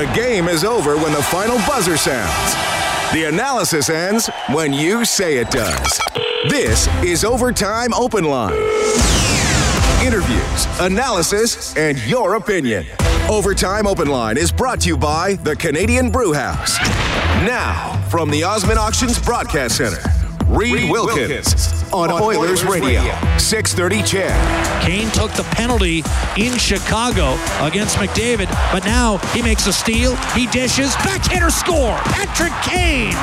The game is over when the final buzzer sounds. The analysis ends when you say it does. This is Overtime Open Line. Interviews, analysis, and your opinion. Overtime Open Line is brought to you by the Canadian Brew House. Now, from the Osmond Auctions Broadcast Center, Reid Wilkins on Oilers Radio, 630 CHED. Kane took the penalty in Chicago against McDavid, but now he makes a steal, he dishes, backhander score. Patrick Kane.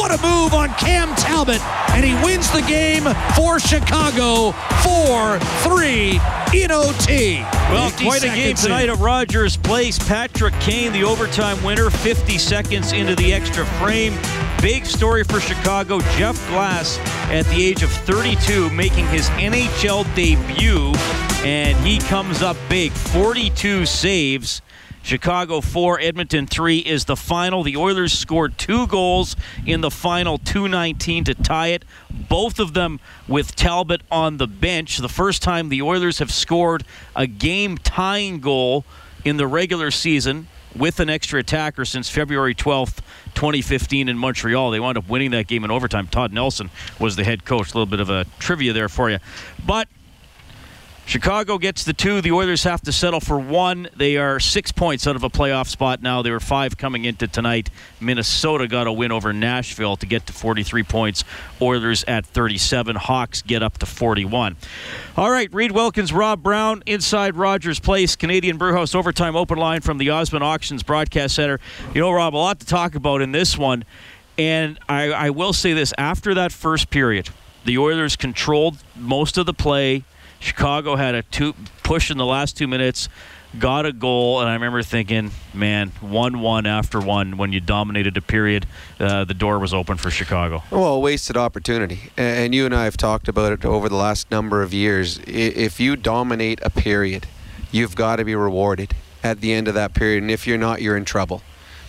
What a move on Cam Talbot, and he wins the game for Chicago 4-3 in OT. Well, quite a game tonight in. at Rogers Place. Patrick Kane, the overtime winner, 50 seconds into the extra frame. Big story for Chicago. Jeff Glass, at the age of 32, making his NHL debut, and he comes up big 42 saves. Chicago 4, Edmonton 3 is the final. The Oilers scored two goals in the final, 219 to tie it. Both of them with Talbot on the bench. The first time the Oilers have scored a game tying goal in the regular season with an extra attacker since February 12th, 2015 in Montreal. They wound up winning that game in overtime. Todd Nelson was the head coach. A little bit of a trivia there for you. But Chicago gets the two. The Oilers have to settle for one. They are six points out of a playoff spot now. They were five coming into tonight. Minnesota got a win over Nashville to get to 43 points. Oilers at 37. Hawks get up to 41. All right, Reid Wilkins, Rob Brown, inside Rogers Place, Canadian Brewhouse Overtime Open Line from the Osmond Auctions Broadcast Center. You know, Rob, a lot to talk about in this one. And I, I will say this after that first period, the Oilers controlled most of the play Chicago had a two push in the last two minutes, got a goal, and I remember thinking, man, one-one after one. When you dominated a period, uh, the door was open for Chicago. Well, wasted opportunity, and you and I have talked about it over the last number of years. If you dominate a period, you've got to be rewarded at the end of that period, and if you're not, you're in trouble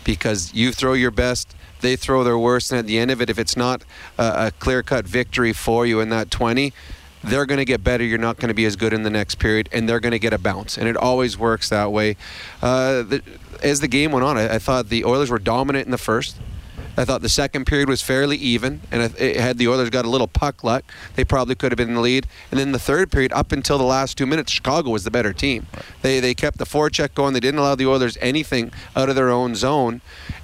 because you throw your best they throw their worst, and at the end of it, if it's not a, a clear cut victory for you in that 20, they're going to get better. You're not going to be as good in the next period, and they're going to get a bounce. And it always works that way. Uh, the, as the game went on, I, I, thought the Oilers were dominant in the first. I thought the second period was fairly even, and had the Oilers got a little puck luck, they probably could have been in the lead. And then the third period, up until the last two minutes, Chicago was the better team. They they kept the forecheck going. They didn't allow the Oilers anything out of their own zone,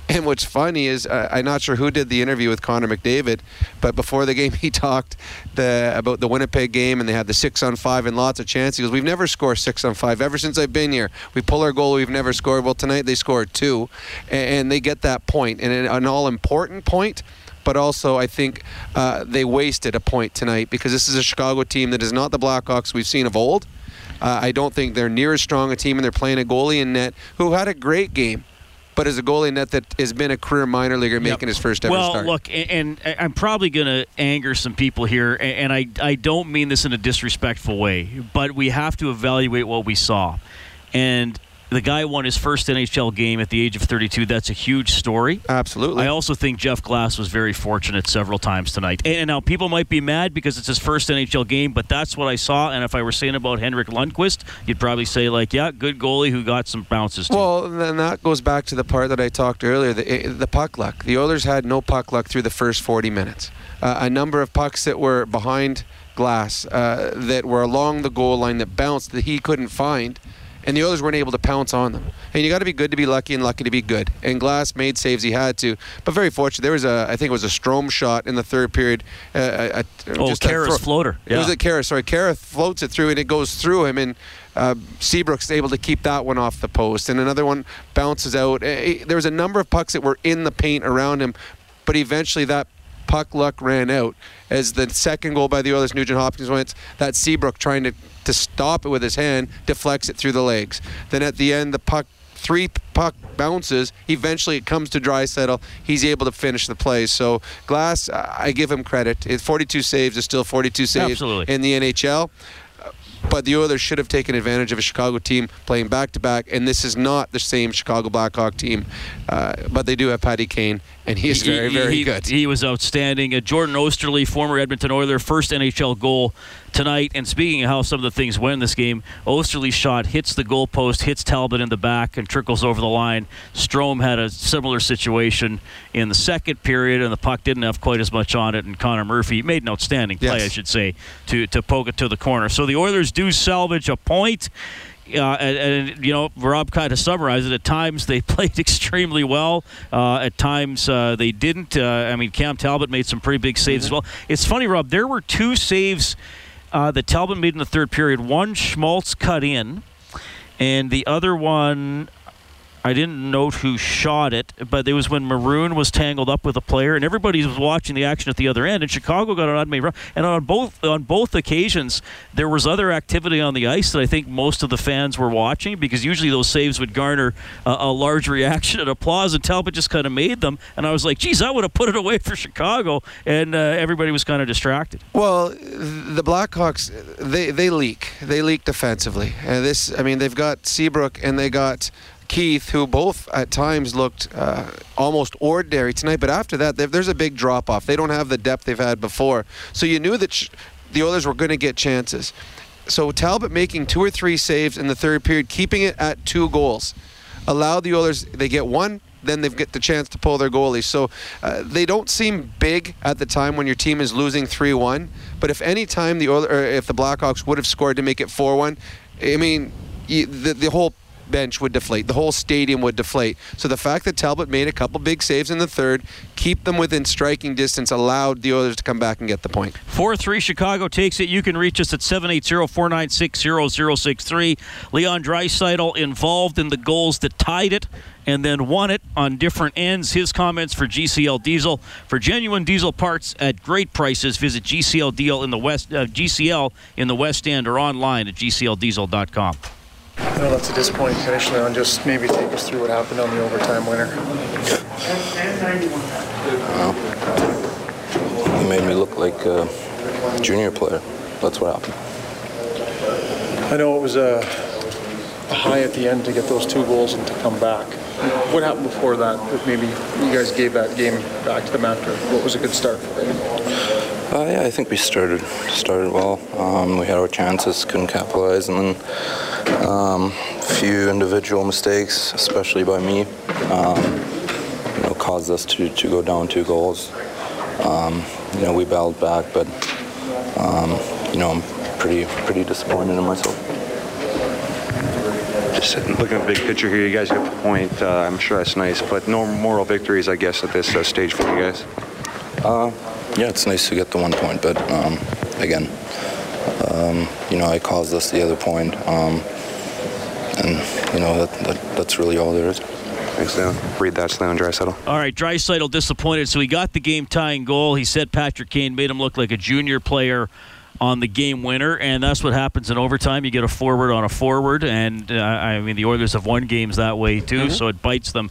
and what's funny is uh, I'm not sure who did the interview with Connor McDavid, but before the game he talked the, about the Winnipeg game and they had the six on five and lots of chances. He goes, "We've never scored six on five ever since I've been here. We pull our goal, we've never scored. Well, tonight they scored two, and, they get that point, and an all important point." but also I think uh, they wasted a point tonight because this is a Chicago team that is not the Blackhawks we've seen of old. Uh, I don't think they're near as strong a team, and they're playing a goalie in net who had a great game but as a goalie net that has been a career minor leaguer making yep. his first ever well, start. Well, look, and, and, I'm probably going to anger some people here, and I, I don't mean this in a disrespectful way, but we have to evaluate what we saw. And the guy won his first NHL game at the age of 32. That's a huge story. Absolutely. I also think Jeff Glass was very fortunate several times tonight. And now people might be mad because it's his first NHL game, but that's what I saw. And if I were saying about Henrik Lundqvist, you'd probably say like, yeah, good goalie who got some bounces. Too. Well, then that goes back to the part that I talked earlier, the, eh, the puck luck. The Oilers had no puck luck through the first 40 minutes. Uh, a number of pucks that were behind Glass uh, that were along the goal line that bounced that he couldn't find and the Oilers weren't able to pounce on them. And you got to be good to be lucky and lucky to be good. And Glass made saves he had to, but very fortunate. There was a, I think it was a Strome shot in the third period. Uh, a, a, oh, Khaira's floater. Yeah. It was a Khaira. Sorry, Khaira floats it through and it goes through him and. Uh, Seabrook's able to keep that one off the post, and another one bounces out. Eh, eh, there was a number of pucks that were in the paint around him, but eventually that puck luck ran out as the second goal by the Oilers, Nugent Hopkins went. That Seabrook trying to to stop it with his hand, deflects it through the legs. Then at the end, the puck three puck bounces. Eventually, it comes to Draisaitl. He's able to finish the play. So Glass, I give him credit. 42 saves is still 42 saves Absolutely. in the NHL. But the Oilers should have taken advantage of a Chicago team playing back to back, and this is not the same Chicago Blackhawk team. Uh, but they do have Patty Kane, and he very, very he, good. He was outstanding. Uh, Jordan Oesterle, former Edmonton Oiler, first NHL goal tonight. And speaking of how some of the things went in this game, Oesterle's shot hits the goalpost, hits Talbot in the back, and trickles over the line. Strome had a similar situation in the second period, and the puck didn't have quite as much on it. And Connor Murphy made an outstanding play, Yes. I should say, to, to poke it to the corner. So the Oilers do salvage a point. Uh, and, and, you know, Rob kind of summarized it. At times they played extremely well. Uh, at times uh, they didn't. Uh, I mean, Cam Talbot made some pretty big saves as well. It's funny, Rob. There were two saves uh, that Talbot made in the third period. One Schmaltz cut in, and the other one. I didn't note who shot it, but it was when Maroon was tangled up with a player, and everybody was watching the action at the other end. And Chicago got an odd unmade run, and on both on both occasions, there was other activity on the ice that I think most of the fans were watching because usually those saves would garner a, a large reaction and applause, and Talbot just kind of made them. And I was like, "Geez, I would have put it away for Chicago," and uh, everybody was kind of distracted. Well, the Blackhawks, they, they leak. They leak defensively. And this, I mean, they've got Seabrook and they got Keith, who both at times looked uh, almost ordinary tonight. But after that, there's a big drop off. They don't have the depth they've had before. So you knew that sh- the Oilers were going to get chances. So Talbot making two or three saves in the third period, keeping it at two goals, allowed the Oilers. They get one, then they get the chance to pull their goalies. So uh, they don't seem big at the time when your team is losing three-one. But if any time the Oilers, if the Blackhawks would have scored to make it four-one, I mean, the the whole bench would deflate. The whole stadium would deflate. So the fact that Talbot made a couple big saves in the third, keep them within striking distance, allowed the others to come back and get the point. 4 3 Chicago takes it. You can reach us at 780 496 0063. Leon Draisaitl involved in the goals that tied it and then won it on different ends. His comments for GCL Diesel. For genuine diesel parts at great prices, visit GCL Deal in the West, uh, GCL in the West End or online at GCLDiesel.com. I know that's a disappointing finish, Leon. Just maybe take us through what happened on the overtime winner. Well, He made me look like a junior player. That's what happened. I know it was a, a high at the end to get those two goals and to come back. What happened before that? That maybe you guys gave that game back to them after. What was a good start for them? Uh, yeah, I think we started started well. Um, we had our chances, couldn't capitalize, and then um, a few individual mistakes, especially by me, um, you know, caused us to, to go down two goals. Um, you know, we battled back, but um, you know, I'm pretty pretty disappointed in myself. Just looking at the big picture here, you guys got the point. Uh, I'm sure that's nice, but no moral victories, I guess, at this uh, stage for you guys. Yeah, it's nice to get the one point, but um, again, um, you know, I caused us the other point, um, and you know that, that that's really all there is. Thanks, Leon. Read that, Leon Draisaitl. All right, Dreisaitl disappointed, so he got the game tying goal. He said Patrick Kane made him look like a junior player on the game winner, and that's what happens in overtime. You get a forward on a forward, and uh, I mean the Oilers have won games that way too, so it bites them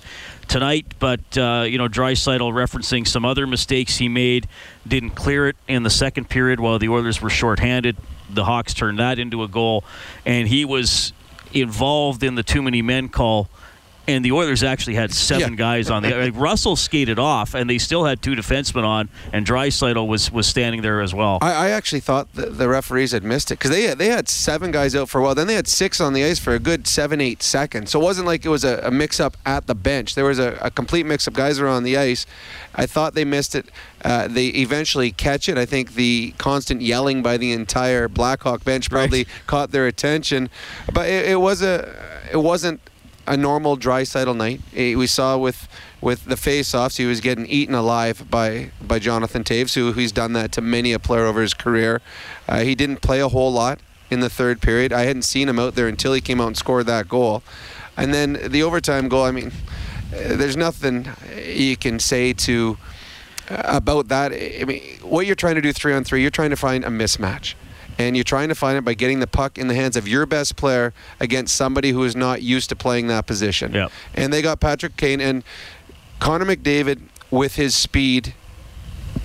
tonight. But uh, you know, Dreisaitl referencing some other mistakes he made, didn't clear it in the second period while the Oilers were shorthanded. The Hawks turned that into a goal, and he was involved in the too many men call. And the Oilers actually had seven Yeah. guys on the. Like Russell skated off, and they still had two defensemen on, and Dreisaitl was was standing there as well. I, I actually thought the, the referees had missed it because they they had seven guys out for a while. Then they had six on the ice for a good seven eight seconds. So it wasn't like it was a, a mix up at the bench. There was a, a complete mix up. Guys were on the ice. I thought they missed it. Uh, they eventually catch it. I think the constant yelling by the entire Blackhawk bench probably caught their attention. But it, it was a it wasn't a normal Draisaitl night. Eh, We saw with with the face-offs, he was getting eaten alive by by Jonathan Toews, who who's done that to many a player over his career. Uh, he didn't play a whole lot in the third period. I hadn't seen him out there until he came out and scored that goal, and then the overtime goal. I mean, eh, there's nothing you can say to about that. I mean, what you're trying to do three on three, you're trying to find a mismatch. And you're trying to find it by getting the puck in the hands of your best player against somebody who is not used to playing that position. Yep. And they got Patrick Kane and Connor McDavid with his speed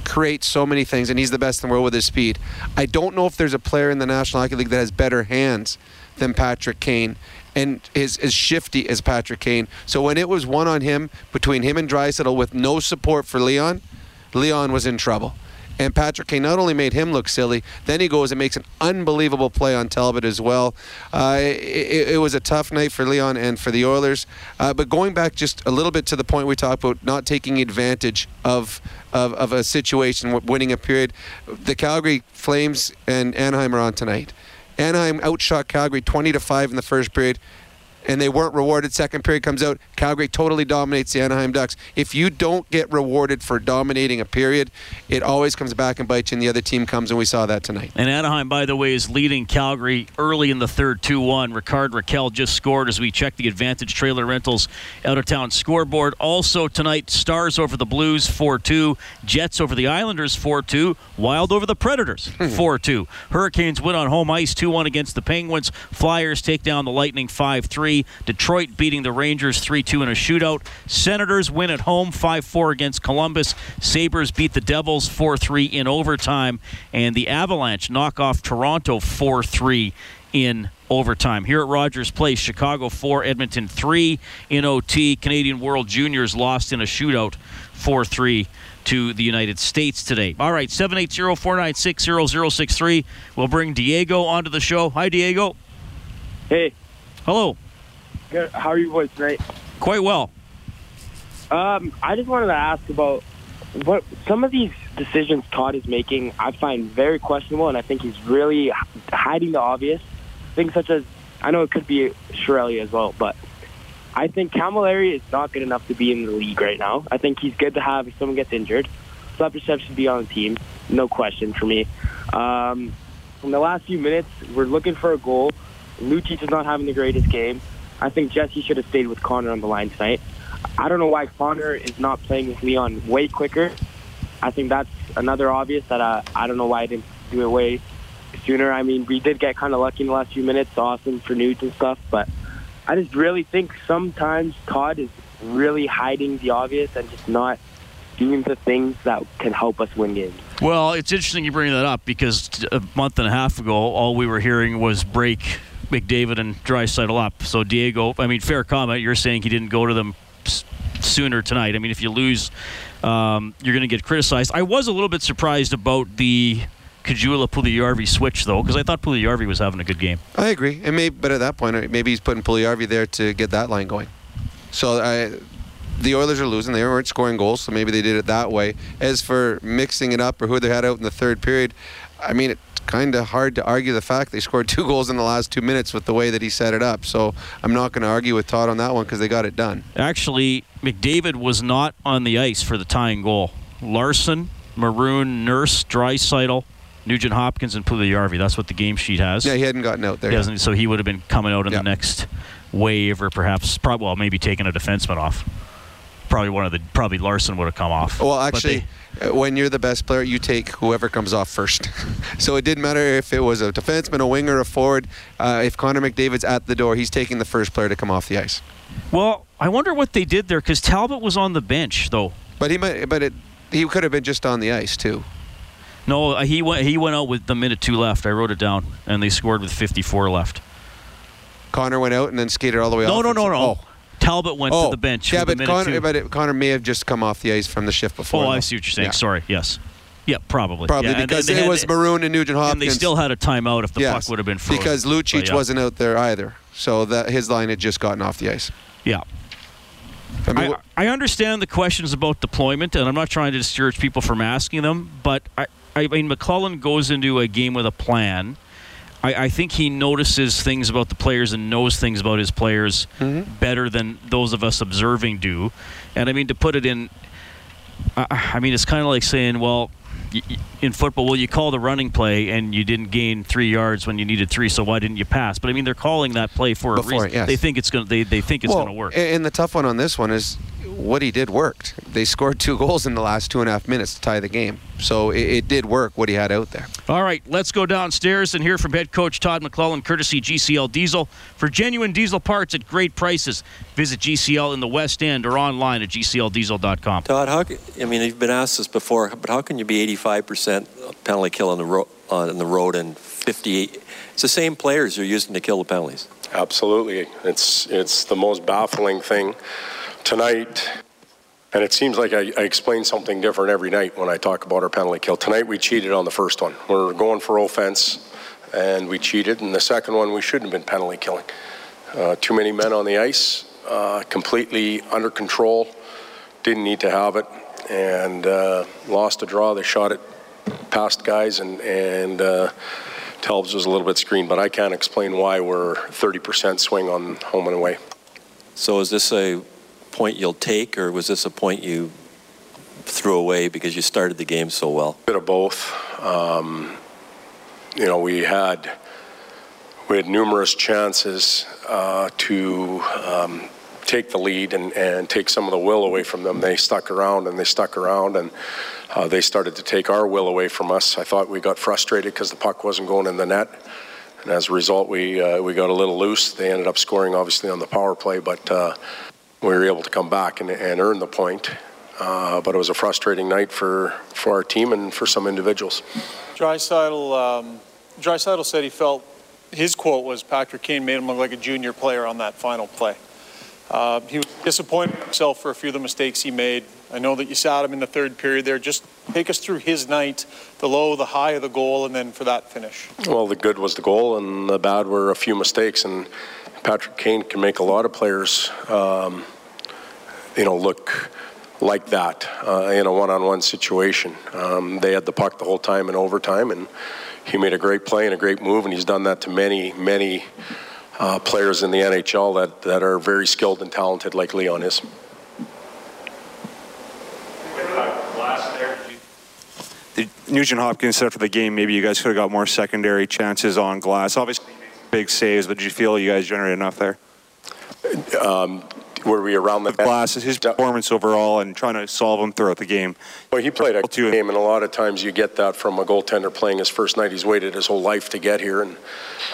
creates so many things, and he's the best in the world with his speed. I don't know if there's a player in the National Hockey League that has better hands than Patrick Kane and is as shifty as Patrick Kane. So when it was one on him between him and Draisaitl with no support for Leon, Leon was in trouble. And Patrick Kane not only made him look silly, then he goes and makes an unbelievable play on Talbot as well. Uh, it, it, was a tough night for Leon and for the Oilers. Uh, but going back just a little bit to the point we talked about not taking advantage of of, of a situation, winning a period. The Calgary Flames and Anaheim are on tonight. Anaheim outshot Calgary 20 to 5 in the first period and they weren't rewarded. Second period comes out, Calgary totally dominates the Anaheim Ducks. If you don't get rewarded for dominating a period, it always comes back and bites you, and the other team comes, and we saw that tonight. And Anaheim, by the way, is leading Calgary early in the third 2 1. Rickard Rakell just scored as we check the Advantage Trailer Rentals out of town scoreboard. Also tonight, Stars over the Blues 4 2, Jets over the Islanders 4 2, Wild over the Predators hmm. 4 2. Hurricanes win on home ice 2 1 against the Penguins. Flyers take down the Lightning 5 3. 3. Detroit beating the Rangers 3 2 in a shootout. Senators win at home 5 4 against Columbus. Sabres beat the Devils 4 3 in overtime. And the Avalanche knock off Toronto 4 3 in overtime. Here at Rogers Place, Chicago 4, Edmonton 3 in OT. Canadian World Juniors lost in a shootout 4 3 to the United States today. All right, 780 496 0063. We'll bring Diego onto the show. Hi, Diego. Hey. Hello. Good. How are you boys tonight? Quite well. Um, I just wanted to ask about what some of these decisions Todd is making. I find very questionable, and I think he's really hiding the obvious things, such as I know it could be Chiarelli as well, but I think Cammalleri is not good enough to be in the league right now. I think he's good to have if someone gets injured. Slepyshev should be on the team, no question for me. Um, the last few minutes, we're looking for a goal. Lucic is not having the greatest game. I think Jesse should have stayed with Connor on the line tonight. I don't know why Connor is not playing with Leon way quicker. I think that's another obvious that uh, I don't know why I didn't do it way sooner. I mean, we did get kind of lucky in the last few minutes, awesome for Nudes and stuff, but I just really think sometimes Todd is really hiding the obvious and just not doing the things that can help us win games. Well, it's interesting you bring that up because a month and a half ago, all we were hearing was break McDavid and Draisaitl up. So Diego, I mean, fair comment. You're saying he didn't go to them sooner tonight. I mean, if you lose, um, you're going to get criticized. I was a little bit surprised about the Caggiula Puljujarvi switch though, because I thought Puljujarvi was having a good game. I agree, and maybe, but at that point, maybe he's putting Puljujarvi there to get that line going. So I, the Oilers are losing; they weren't scoring goals, so maybe they did it that way. As for mixing it up or who they had out in the third period, I mean, kind of hard to argue the fact they scored two goals in the last two minutes with the way that he set it up. So I'm not going to argue with Todd on that one because they got it done. Actually, McDavid was not on the ice for the tying goal. Larsson, Maroon, Nurse, Draisaitl, Nugent Hopkins, and Puljujarvi. That's what the game sheet has. Yeah, he hadn't gotten out there. He hasn't, so he would have been coming out in the next wave, or perhaps, probably, well, maybe taking a defenseman off probably one of the probably Larsson would have come off. Well, actually, when you're the best player, you take whoever comes off first. so it didn't matter if it was a defenseman, a winger, a forward. Uh, if Connor McDavid's at the door, he's taking the first player to come off the ice. Well, I wonder what they did there because Talbot was on the bench though. But he might, but it, he could have been just on the ice too. No, uh, he went. He went out with the minute two left. I wrote it down, and they scored with 54 left. Connor went out and then skated all the way no, off. No, no, no, no. Oh. Talbot went oh, to the bench. Yeah, but Connor, but Connor may have just come off the ice from the shift oh, before. Oh, I see what you're saying. Yeah. Sorry. Yes. Yeah, probably. Probably yeah, because and, and it was Maroon and Nugent Hopkins. And they still had a timeout if the yes, puck would have been frozen. Because Lucic yeah. wasn't out there either, so that his line had just gotten off the ice. Yeah. I, mean, I, I, understand the questions about deployment, and I'm not trying to discourage people from asking them, but I, I mean, McLellan goes into a game with a plan I, I, think he notices things about the players and knows things about his players mm-hmm. better than those of us observing do. And I mean, to put it in, I, I mean, it's kind of like saying, well, in football, well, you call the running play and you didn't gain three yards when you needed three, so why didn't you pass? But I mean, they're calling that play for Before, a reason. Yes. They think it's going. They they think it's well, going to work. And the tough one on this one is what he did worked. They scored two goals in the last two and a half minutes to tie the game. So it, it, did work what he had out there. All right, let's go downstairs and hear from head coach Todd McLellan, courtesy GCL Diesel. For genuine diesel parts at great prices, visit GCL in the West End or online at GCLDiesel.com. Todd, how, I mean, you've been asked this before, but how can you be 85% penalty kill on the, ro- on the road and 58? It's the same players you're using to kill the penalties. Absolutely. It's, it's the most baffling thing tonight And it seems like I, I explain something different every night when I talk about our penalty kill. Tonight we cheated on the first one. We're going for offense, and we cheated. And the second one we shouldn't have been penalty killing. Uh, too many men on the ice, uh, completely under control. Didn't need to have it, and uh, lost a draw. They shot it past guys, and and uh, Telbs was a little bit screened. But I can't explain why we're 30% swing on home and away. So is this a point you'll take, or was this a point you threw away because you started the game so well? A Bit of both. Um, you know, we had we had numerous chances uh, to um, take the lead and, and take some of the will away from them. They stuck around and they stuck around and uh, they started to take our will away from us. I thought we got frustrated because the puck wasn't going in the net. And as a result, we uh, we got a little loose. They ended up scoring, obviously, on the power play, but uh, we were able to come back and, and earn the point. Uh, but it was a frustrating night for, for our team and for some individuals. Draisaitl, um, said he felt his quote was Patrick Kane made him look like a junior player on that final play. Uh, he was disappointed himself for a few of the mistakes he made. I know that you sat him in the third period there. Just take us through his night, the low, the high of the goal, and then for that finish. Well, the good was the goal, and the bad were a few mistakes. And Patrick Kane can make a lot of players, um, you know, look like that uh, in a one-on-one situation. Um, they had the puck the whole time in overtime, and he made a great play and a great move, and he's done that to many, many uh, players in the NHL that, that are very skilled and talented, like Leon is. Nugent Hopkins said after the game, maybe you guys could have got more secondary chances on Glass. Obviously, big saves, but did you feel you guys generated enough there? Um, were we around the glass? His performance overall and trying to solve them throughout the game. Well, he played a game, and a lot of times you get that from a goaltender playing his first night. He's waited his whole life to get here, and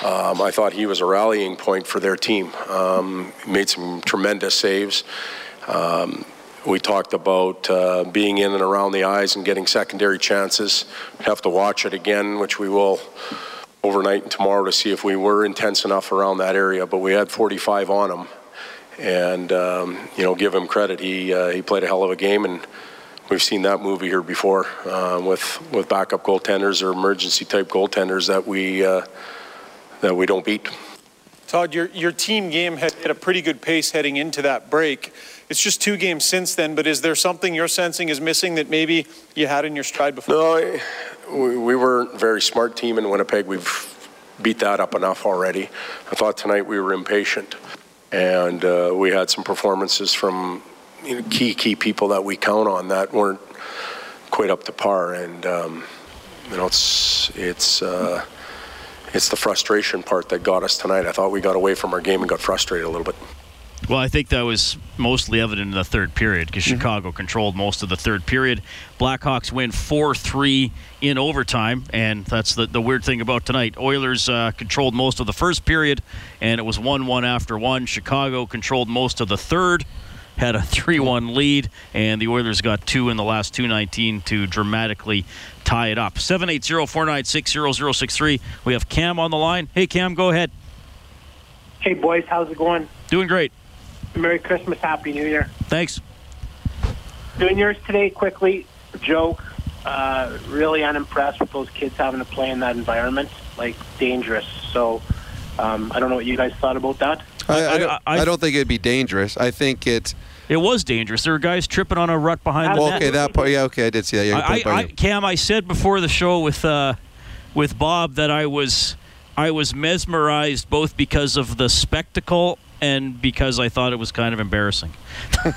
um, I thought he was a rallying point for their team. Um, made some tremendous saves. Um, we talked about uh, being in and around the eyes and getting secondary chances. Have to watch it again, which we will overnight and tomorrow to see if we were intense enough around that area. But we had 45 on him, and um, you know, give him credit. He uh, he played a hell of a game, and we've seen that movie here before uh, with with backup goaltenders or emergency type goaltenders that we uh, that we don't beat. Todd, your, your team game had a pretty good pace heading into that break. It's just two games since then, but is there something you're sensing is missing that maybe you had in your stride before? No, I, we, we were a very smart team in Winnipeg. We've beat that up enough already. I thought tonight we were impatient, and uh, we had some performances from you know, key key people that we count on that weren't quite up to par. And um, you know, it's it's. Uh, it's the frustration part that got us tonight. I thought we got away from our game and got frustrated a little bit. Well, I think that was mostly evident in the third period because mm-hmm. Chicago controlled most of the third period. Blackhawks win 4 3 in overtime, and that's the, the weird thing about tonight. Oilers uh, controlled most of the first period, and it was 1 1 after 1. Chicago controlled most of the third had a 3-1 lead, and the Oilers got two in the last 219 to dramatically tie it up. 780-496-0063. We have Cam on the line. Hey, Cam, go ahead. Hey, boys. How's it going? Doing great. Merry Christmas. Happy New Year. Thanks. Doing yours today quickly. Joke. Uh, really unimpressed with those kids having to play in that environment. Like, dangerous. So, um, I don't know what you guys thought about that. I, I, don't, I, don't, think it'd be dangerous. I think it. It was dangerous. There were guys tripping on a rut behind the okay, net. Okay, that part. Yeah, okay, I did see that. Yeah, I, I, Cam, I said before the show with uh, with Bob that I was I was mesmerized both because of the spectacle and because I thought it was kind of embarrassing.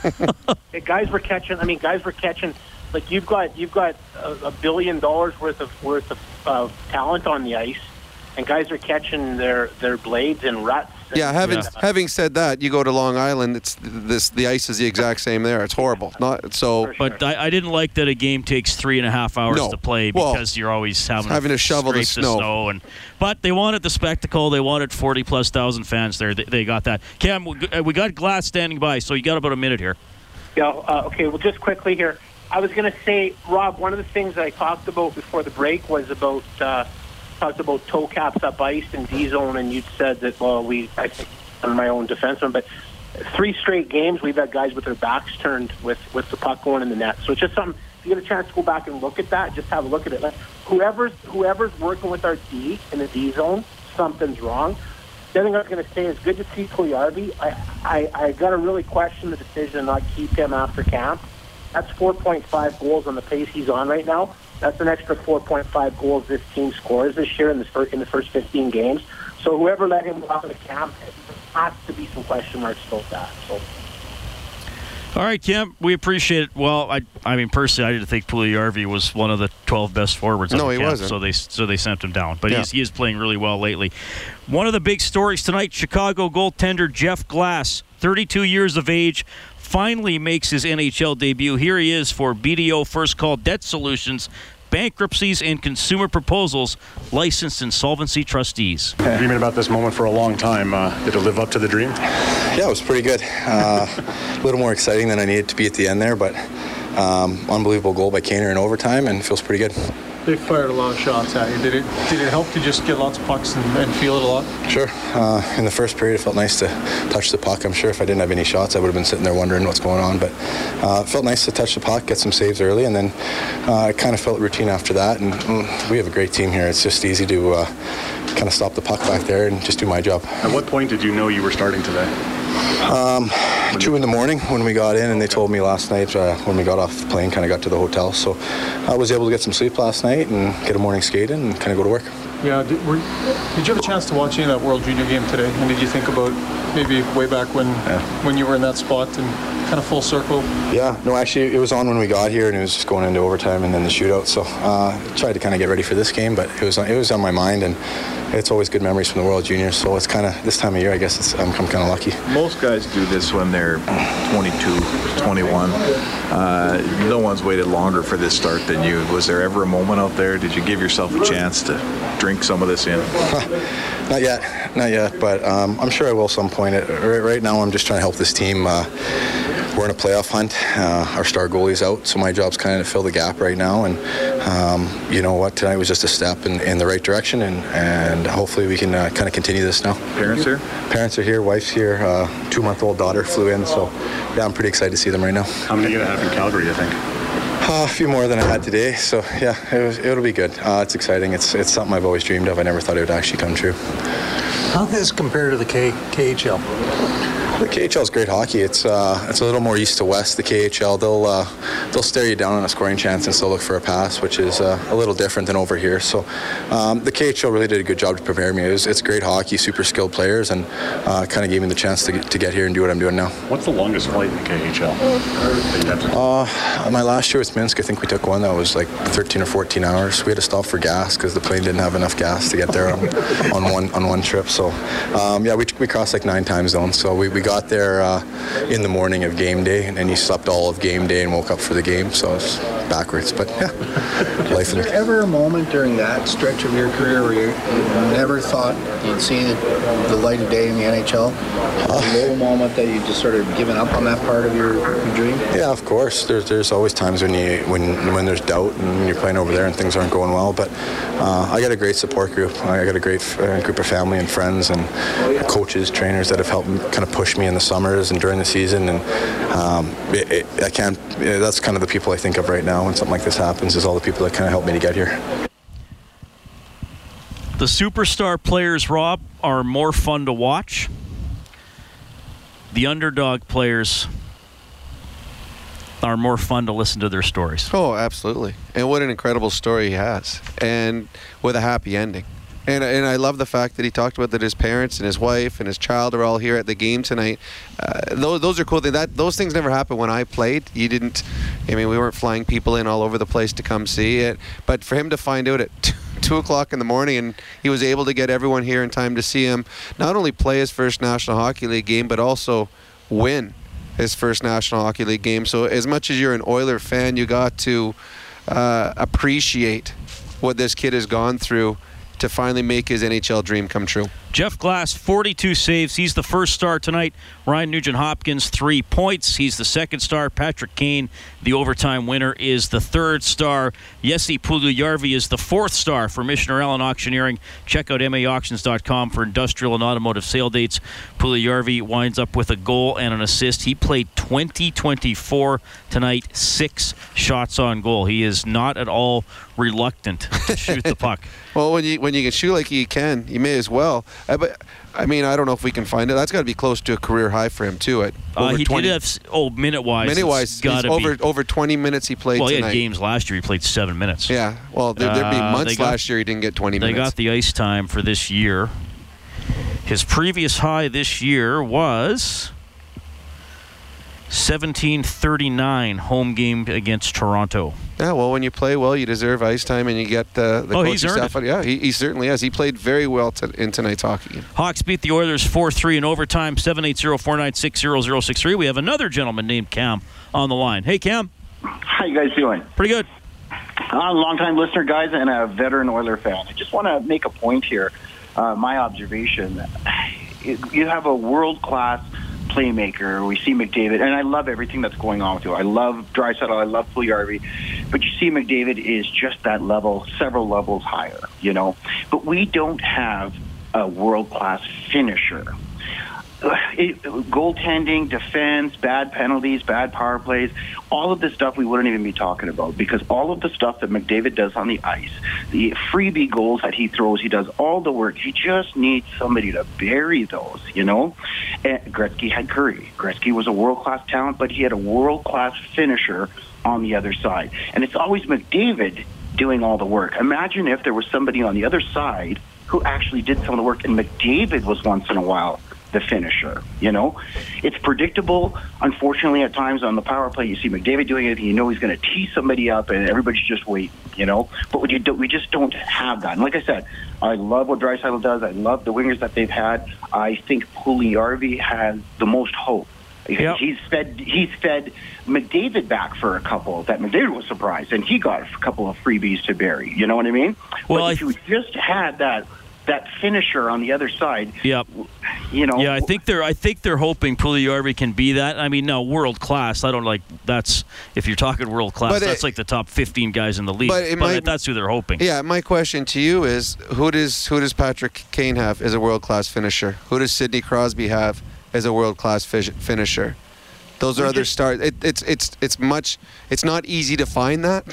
hey, guys were catching. I mean, guys were catching. Like you've got you've got a, a billion dollars worth of worth of talent on the ice, and guys are catching their their blades in ruts yeah, having yeah. having said that, you go to Long Island. It's this the ice is the exact same there. It's horrible. Not so. But I, I didn't like that a game takes three and a half hours no. to play well, because you're always having, having to, shovel the snow. the snow. and but they wanted the spectacle. They wanted forty plus thousand fans there. They, they got that. Cam, we got Glass standing by, so you got about a minute here. Yeah. Uh, okay. Well, just quickly here. I was going to say, Rob. One of the things I talked about before the break was about. Uh, talked about toe caps up ice and D zone, and you said that well, we I think on my own defenseman. But three straight games we've had guys with their backs turned with with the puck going in the net. So it's just something. If you get a chance to go back and look at that, just have a look at it. Like whoever's whoever's working with our D in the D zone, something's wrong. The other thing I was going to say is good to see Puljujarvi. I, I I got to really question the decision to not keep him after camp. That's 4.5 goals on the pace he's on right now. That's an extra 4.5 goals this team scores this year in the first, in the first 15 games. So whoever let him go out of the camp has to be some question marks about that. So. All right, Kim, we appreciate it. Well, I, I mean, personally, I didn't think Puljujarvi was one of the 12 best forwards. No, on the he camp, wasn't. So they, so they sent him down. But Yeah. he's, he is playing really well lately. One of the big stories tonight: Chicago goaltender Jeff Glass, 32 years of age, finally makes his NHL debut. Here he is for BDO First Call Debt Solutions. Bankruptcies and consumer proposals, licensed insolvency trustees. Dreaming about this moment for a long time. Uh, did it live up to the dream? Yeah, it was pretty good. Uh, a little more exciting than I needed to be at the end there, but um, unbelievable goal by Kaner in overtime and feels pretty good. They fired a lot of shots at you. Did it did it help to just get lots of pucks and, and feel it a lot? Sure. Uh, in the first period, it felt nice to touch the puck. I'm sure if I didn't have any shots, I would have been sitting there wondering what's going on. But uh, it felt nice to touch the puck, get some saves early, and then uh, it kind of felt routine after that. And mm, we have a great team here. It's just easy to uh, kind of stop the puck back there and just do my job. At what point did you know you were starting today? Um, two in the morning when we got in, and they told me last night uh, when we got off the plane, kind of got to the hotel. So I was able to get some sleep last night and get a morning skate in and kind of go to work. Yeah. Did, were, did you have a chance to watch any of that World Junior game today? And did you think about maybe way back when when you were in that spot and kind of full circle? Yeah, no, actually, it was on when we got here, and it was just going into overtime and then the shootout. So uh, I tried to kind of get ready for this game, but it was it was on my mind, and it's always good memories from the World Juniors. So it's kind of this time of year, I guess it's, I'm, I'm kind of lucky. Most guys do this when they're 22, 21. Uh, no one's waited longer for this start than you. Was there ever a moment out there? Did you give yourself a chance to drink some of this in? Not yet, not yet, but um, I'm sure I will some point. It- Right, right now, I'm just trying to help this team. Uh, we're in a playoff hunt. Uh, our star goalie's out, so my job's kind of to fill the gap right now. And um, you know what? Tonight was just a step in, in the right direction, and, and hopefully we can uh, kind of continue this now. Parents here? Parents are here. Wife's here. Uh, two-month-old daughter flew in, so yeah, I'm pretty excited to see them right now. How many are you going to have in Calgary, you think? Uh, a few more than I had today, so yeah, it was, it'll be good. Uh, it's exciting. It's it's something I've always dreamed of. I never thought it would actually come true. How does this compare to the K- KHL? The KHL is great hockey. It's uh, it's a little more east to west. The KHL they'll uh, they'll stare you down on a scoring chance and still look for a pass, which is uh, a little different than over here. So um, the KHL really did a good job to prepare me. It was, it's great hockey, super skilled players, and uh, kind of gave me the chance to get, to get here and do what I'm doing now. What's the longest flight in the KHL? that you have to- Uh, my last year with Minsk, I think we took one that was like 13 or 14 hours. We had to stop for gas because the plane didn't have enough gas to get there on, on one on one trip. So um, yeah, we, we crossed like nine time zones. So we, we got there uh, in the morning of game day, and then you slept all of game day and woke up for the game. So backwards, but yeah, life Was there ever a moment during that stretch of your career where you never thought you'd see the light of day in the NHL? A low moment that you just sort of given up on that part of your, your dream? Yeah, of course. There's there's always times when you when when there's doubt and you're playing over there and things aren't going well. But uh, I got a great support group. I got a great uh, group of family and friends and coaches, trainers that have helped kind of push me in the summers and during the season. And um, it, it, I can't. That's kind of the people I think of right now when something like this happens. Is all the people that kind of helped me to get here. The superstar players, Rob, are more fun to watch. The underdog players are more fun to listen to their stories. Oh, absolutely. And what an incredible story he has. And with a happy ending. And, and I love the fact that he talked about that his parents and his wife and his child are all here at the game tonight. Uh, those, those are cool things. That those things never happened when I played. You didn't. I mean, we weren't flying people in all over the place to come see it. But for him to find out at two, two o'clock in the morning and he was able to get everyone here in time to see him not only play his first National Hockey League game, but also win his first National Hockey League game. So as much as you're an Oiler fan, you got to uh, appreciate what this kid has gone through to finally make his NHL dream come true. Jeff Glass, 42 saves. He's the first star tonight. Ryan Nugent Hopkins, three points. He's the second star. Patrick Kane, the overtime winner, is the third star. Jesse Puljujarvi is the fourth star for Michener Allen Auctioneering. Check out maauctions.com for industrial and automotive sale dates. Puljujarvi winds up with a goal and an assist. He played 2024 tonight, six shots on goal. He is not at all reluctant to shoot the puck. Well, when you when you can shoot like you can, you may as well. Uh, but I mean, I don't know if we can find it. That's got to be close to a career high for him too. At Uh, over he 20, did have oh minute wise. minute wise, over be. over 20 minutes he played Well, he tonight. had games last year. He played seven minutes. Yeah. Well, there, there'd be Uh, months they got- last year he didn't get 20 They minutes. got the ice time for this year. His previous high this year was 1739 home game against Toronto. Yeah, well, when you play well, you deserve ice time, and you get the, the Oh, coaching he's staff. it. Yeah, he, he certainly has. He played very well to, in tonight's hockey game. Hawks beat the Oilers 4-3 in overtime, 780-496-0063. We have another gentleman named Cam on the line. Hey, Cam. How you guys doing? Pretty good. Uh, long-time listener, guys, and a veteran Oiler fan. I just want to make a point here. Uh, my observation: you have a world-class playmaker. We see McDavid, and I love everything that's going on with you. I love Draisaitl. I love Puljujärvi, but you see McDavid is just that level, several levels higher. You know, but we don't have a world-class finisher. It, goaltending, defense, bad penalties, bad power plays, all of this stuff we wouldn't even be talking about because all of the stuff that McDavid does on the ice, the freebie goals that he throws, he does all the work. He just needs somebody to bury those, you know? And Gretzky had Kurri. Gretzky was a world class talent, but he had a world class finisher on the other side. And it's always McDavid doing all the work. Imagine if there was somebody on the other side who actually did some of the work, and McDavid was once in a while the finisher. You know, it's predictable. Unfortunately, at times on the power play, you see McDavid doing it, and you know he's going to tee somebody up, and everybody's just waiting. You know, but we, do, we just don't have that. And like I said, I love what Draisaitl does. I love the wingers that they've had. I think Puljujarvi has the most hope. Yep. He's fed he's fed McDavid back for a couple that McDavid was surprised and he got a couple of freebies to bury. You know what I mean? Well, but if you just had that that finisher on the other side, Yep. you know. Yeah, I think they're. I think they're hoping Puljujarvi can be that. I mean, no, world class. I don't like. That's if you're talking world class. But it- that's like the top 15 guys in the league. but it might- that's who they're hoping. Yeah, my question to you is who does who does Patrick Kane have as a world class finisher? Who does Sidney Crosby have as a world class finisher? Those are We other just- stars. It, it's it's it's much. It's not easy to find that.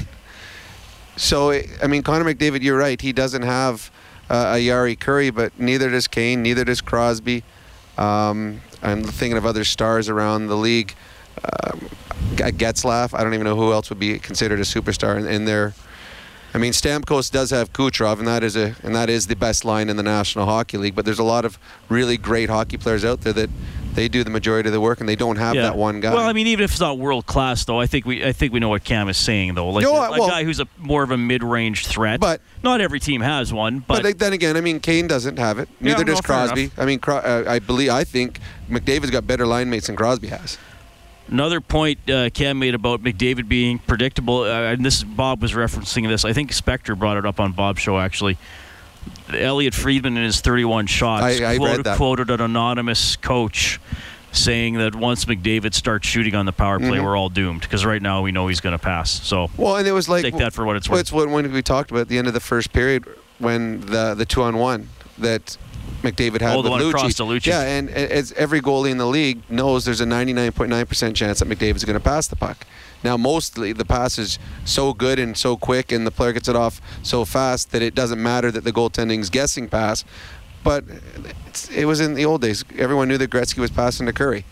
So I mean, Connor McDavid, you're right. He doesn't have uh, a Jari Kurri, but neither does Kane. Neither does Crosby. Um, I'm thinking of other stars around the league. Um, Getzlaff. I don't even know who else would be considered a superstar in, in there. I mean, Stamkos does have Kucherov, and that is a and that is the best line in the National Hockey League. But there's a lot of really great hockey players out there that they do the majority of the work, and they don't have Yeah. that one guy. Well, I mean, even if it's not world class, though, I think we I think we know what Cam is saying, though. Like a a, I- a well- guy who's a more of a mid-range threat. But- not every team has one. but, But, then again, I mean, Kane doesn't have it. Neither no, does enough. Crosby. I mean, Cro- uh, I believe I think McDavid's got better line mates than Crosby has. Another point uh, Cam made about McDavid being predictable, uh, and this Bob was referencing this. I think Spector brought it up on Bob's show actually. Elliotte Friedman in his 31 shots I- I quoted, quoted an anonymous coach saying that once McDavid starts shooting on the power play, Mhm. we're all doomed because right now we know he's going to pass. So Well, and it was like take that for what it's worth. it's what when we talked about at the end of the first period when the the two on one that McDavid had Oh, the with one Lucci. Lucci. Yeah, and as every goalie in the league knows, there's a 99.9% chance that McDavid's going to pass the puck. Now, mostly the pass is so good and so quick, and the player gets it off so fast that it doesn't matter that the goaltending's guessing pass. But it was in the old days. Everyone knew that Gretzky was passing to Kurri.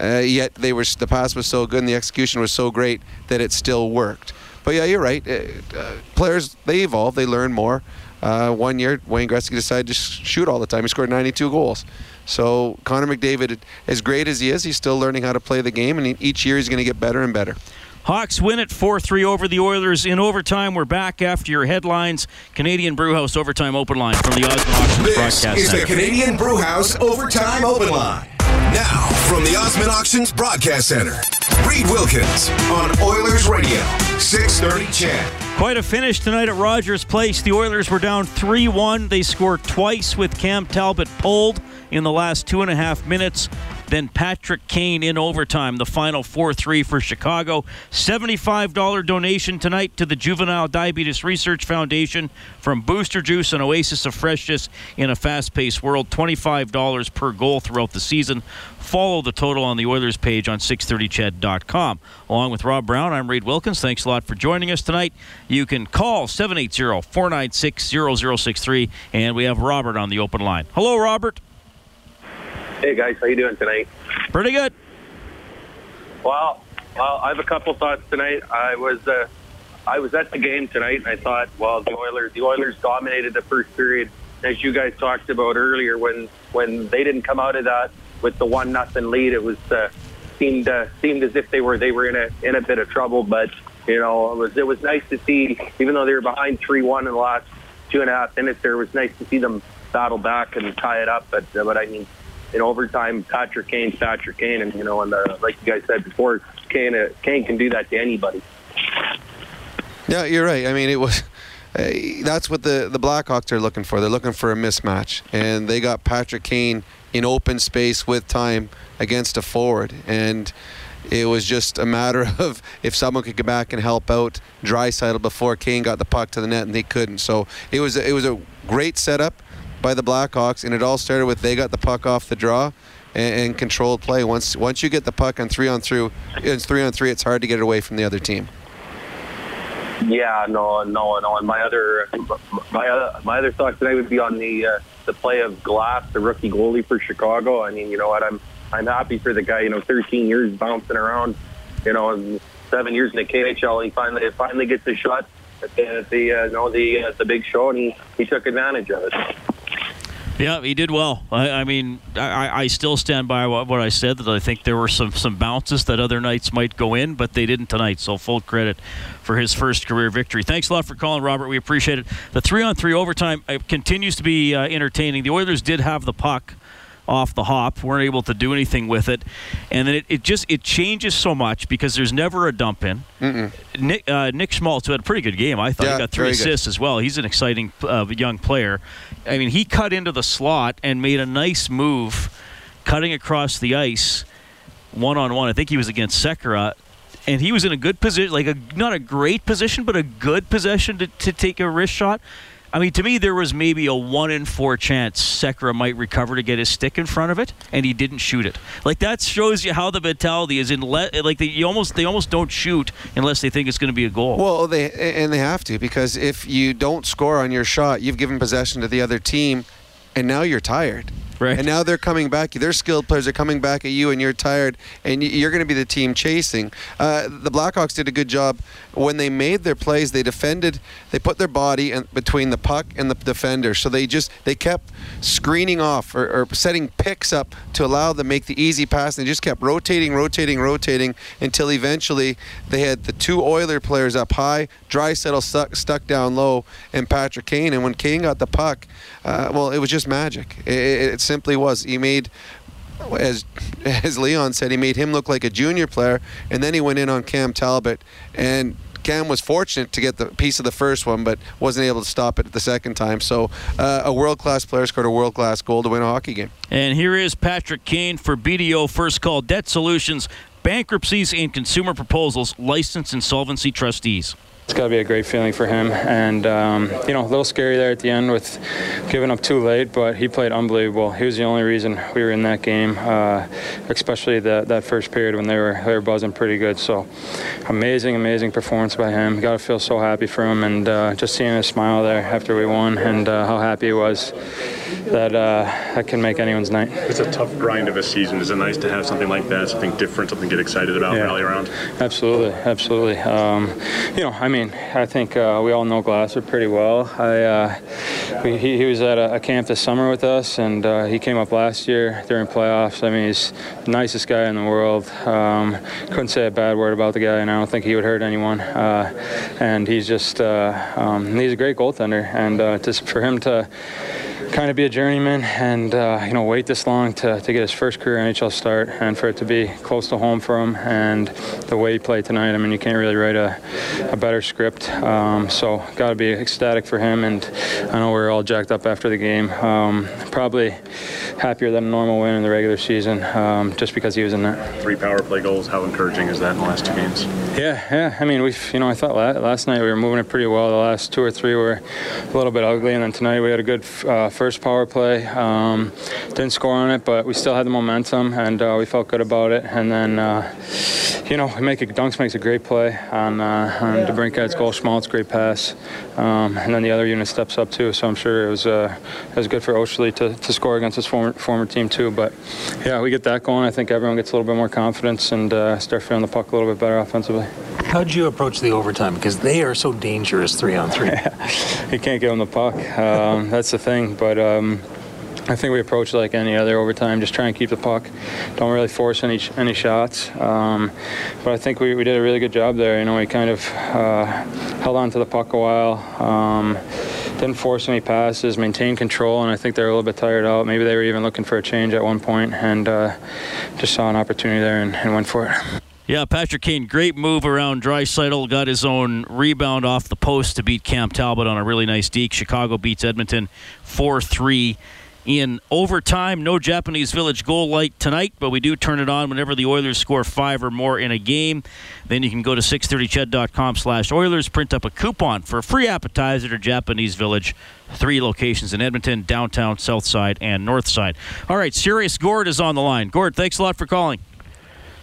Uh, yet they were the pass was so good and the execution was so great that it still worked. But yeah, you're right. Uh, players they evolve, they learn more. Uh, one year, Wayne Gretzky decided to shoot all the time. He scored 92 goals. So Connor McDavid, as great as he is, he's still learning how to play the game, and each year he's going to get better and better. Hawks win it 4 3 over the Oilers in overtime. We're back after your headlines. Canadian Brewhouse Overtime Open Line from the Osmond Auctions This Broadcast is the Center. Canadian Brewhouse Overtime Open Line. Now, from the Osmond Auctions Broadcast Center, Reid Wilkins on Oilers Radio, 630 CHED. Quite a finish tonight at Rogers Place. The Oilers were down 3 1. They scored twice with Cam Talbot pulled in the last two and a half minutes. Then Patrick Kane in overtime, the final 4 3 for Chicago. $75 donation tonight to the Juvenile Diabetes Research Foundation from Booster Juice, an oasis of freshness in a fast paced world. $25 per goal throughout the season. Follow the total on the Oilers page on 630ched.com. Along with Rob Brown, I'm Reid Wilkins. Thanks a lot for joining us tonight. You can call 780 496 0063, and we have Robert on the open line. Hello, Robert. Hey guys, how you doing tonight? Pretty good. Well, well, I have a couple thoughts tonight. I was uh, I was at the game tonight, and I thought, well, the Oilers the Oilers dominated the first period, as you guys talked about earlier. When when they didn't come out of that with the one nothing lead, it was uh, seemed uh, seemed as if they were they were in a in a bit of trouble. But you know, it was it was nice to see, even though they were behind three one in the last two and a half minutes, there it was nice to see them battle back and tie it up. But uh, but I mean in overtime, Patrick Kane's Patrick Kane, and you know, and the, like you guys said before, Kane uh, Kane can do that to anybody. Yeah, you're right. I mean, it was. Uh, that's what the the Blackhawks are looking for. They're looking for a mismatch, and they got Patrick Kane in open space with time against a forward, and it was just a matter of if someone could get back and help out Draisaitl before Kane got the puck to the net, and they couldn't. So it was it was a great setup by the Blackhawks, and it all started with they got the puck off the draw and, and controlled play. Once once you get the puck on three on three, it's three on three. It's hard to get it away from the other team. Yeah, no, no, no. And my other my other, my other thought today would be on the uh, the play of Glass, the rookie goalie for Chicago. I mean, you know what? I'm I'm happy for the guy. You know, 13 years bouncing around. You know, seven years in the KHL. He finally finally gets a shot at the, at the uh, you know the uh, the big show, and he he took advantage of it. Yeah, he did well. I, I mean, I, I, still stand by what, what, I said that I think there were some, some bounces that other nights might go in, but they didn't tonight. So full credit for his first career victory. Thanks a lot for calling, Robert. We appreciate it. The three on three overtime uh, continues to be uh, entertaining. The Oilers did have the puck off the hop, weren't able to do anything with it, and then it, it just it changes so much because there's never a dump in. Nick, uh, Nick Schmaltz, who had a pretty good game, I thought yeah, he got three assists good. as well. He's an exciting uh, young player. I mean, he cut into the slot and made a nice move, cutting across the ice, one on one. I think he was against Sekera and he was in a good position, like a not a great position, but a good position to, to take a wrist shot. I mean, to me, there was maybe a one in four chance Sekera might recover to get his stick in front of it, and he didn't shoot it. Like that shows you how the mentality is. In le- like they almost they almost don't shoot unless they think it's going to be a goal. Well, oh, they and they have to because if you don't score on your shot, you've given possession to the other team, and now you're tired. Right. And now they're coming back. Their skilled players are coming back at you, and you're tired, and you're going to be the team chasing. Uh, the Blackhawks did a good job when they made their plays. They defended. They put their body in between the puck and the defender, so they just they kept screening off or, or setting picks up to allow them to make the easy pass. And they just kept rotating, rotating, rotating until eventually they had the two Oiler players up high, Draisaitl stuck, stuck down low, and Patrick Kane. And when Kane got the puck, uh, well, it was just magic. It, it, simply was. He made as as Leon said, he made him look like a junior player, and then he went in on Cam Talbot, and Cam was fortunate to get the piece of the first one, but wasn't able to stop it the second time. So uh, a world class player scored a world class goal to win a hockey game. And here is Patrick Kane for BDO First Call Debt Solutions, bankruptcies and consumer proposals, licensed insolvency trustees. It's got to be a great feeling for him, and um, you know, a little scary there at the end with giving up too late. But he played unbelievable. He was the only reason we were in that game, uh, especially that that first period when they were they were buzzing pretty good. So, amazing, amazing performance by him. Got to feel so happy for him, and uh, just seeing his smile there after we won, and uh, how happy he was. That uh, that can make anyone's night. It's a tough grind of a season. Is it nice to have something like that, something different, something to get excited about, yeah. rally around? Absolutely, absolutely. Um, you know, I mean I think uh, we all know Glasser pretty well. I, uh, he, he, was at a, a, camp this summer with us, and uh, he came up last year during playoffs. I mean, he's the nicest guy in the world. Um, couldn't say a bad word about the guy, and I don't think he would hurt anyone. Uh, and he's just, uh, um, he's a great goaltender, and uh, just for him to kind of be a journeyman and uh, you know wait this long to, to get his first career NHL start and for it to be close to home for him and the way he played tonight. I mean, you can't really write a, a better script. Um, so got to be ecstatic for him. And I know we are all jacked up after the game. Um, probably happier than a normal win in the regular season um, just because he was in there. Three power play goals. How encouraging is that in the last two games? Yeah, yeah. I mean, we've you know I thought last night we were moving it pretty well. The last two or three were a little bit ugly, and then tonight we had a good uh, first power play. Um, didn't score on it, but we still had the momentum, and uh, we felt good about it. And then, uh, you know, we make a, Dunks makes a great play on, uh, on DeBrincat's goal. Schmaltz great pass, um, and then the other unit steps up too. So I'm sure it was uh, it was good for Oshie to, to score against his former former team too. But yeah, we get that going. I think everyone gets a little bit more confidence and uh, start feeling the puck a little bit better offensively. How did you approach the overtime? Because they are so dangerous three on three. you can't give them the puck. Um, that's the thing. But um, I think we approach like any other overtime, just try and keep the puck. Don't really force any any shots. Um, but I think we, we did a really good job there. You know, we kind of uh, held on to the puck a while. Um, didn't force any passes, maintained control, and I think they're a little bit tired out. Maybe they were even looking for a change at one point, and uh, just saw an opportunity there and, and went for it. Yeah, Patrick Kane, great move around Draisaitl. Got his own rebound off the post to beat Cam Talbot on a really nice deke. Chicago beats Edmonton 4 3 in overtime. No Japanese Village goal light tonight, but we do turn it on whenever the Oilers score five or more in a game. Then you can go to 630ched.com slash Oilers, print up a coupon for a free appetizer to Japanese Village. Three locations in Edmonton, downtown, south side, and north side. All right, Sirius Gord is on the line. Gord, thanks a lot for calling.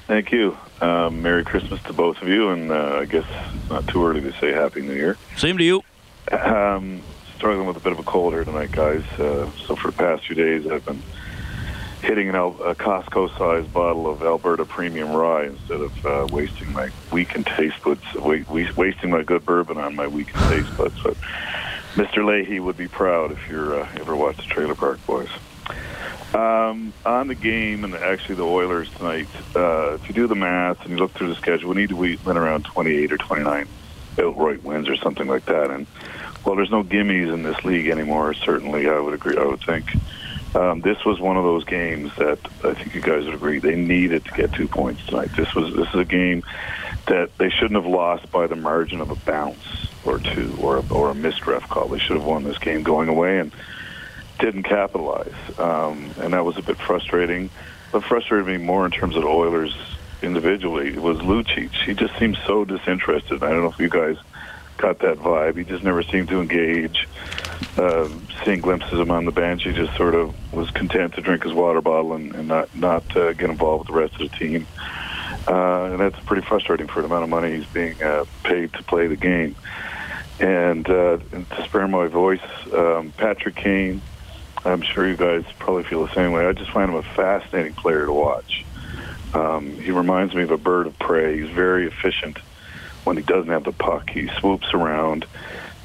Thank you. Um, Merry Christmas to both of you, and uh, I guess it's not too early to say Happy New Year. Same to you. Um, struggling with a bit of a cold here tonight, guys. Uh, so for the past few days, I've been hitting an, a Costco-sized bottle of Alberta Premium Rye instead of uh, wasting my weakened taste buds, wasting my good bourbon on my weakened taste buds. But Mr. Lahey would be proud if you're uh, ever watched the Trailer Park Boys. Um, on the game and actually the Oilers tonight, uh, if you do the math and you look through the schedule, we need to win around 28 or 29 outright wins or something like that. And well, there's no gimmies in this league anymore. Certainly, I would agree. I would think um, this was one of those games that I think you guys would agree they needed to get two points tonight. This was this is a game that they shouldn't have lost by the margin of a bounce or two or a, or a missed ref call. They should have won this game going away and didn't capitalize, um, and that was a bit frustrating. What frustrated me more in terms of the Oilers individually was Lucic. He just seemed so disinterested. I don't know if you guys got that vibe. He just never seemed to engage. Uh, seeing glimpses of him on the bench, he just sort of was content to drink his water bottle and, and not not uh, get involved with the rest of the team. Uh, and that's pretty frustrating for the amount of money he's being uh, paid to play the game. And, uh, and to spare my voice, um, Patrick Kane, I'm sure you guys probably feel the same way. I just find him a fascinating player to watch. Um, he reminds me of a bird of prey. He's very efficient when he doesn't have the puck. He swoops around,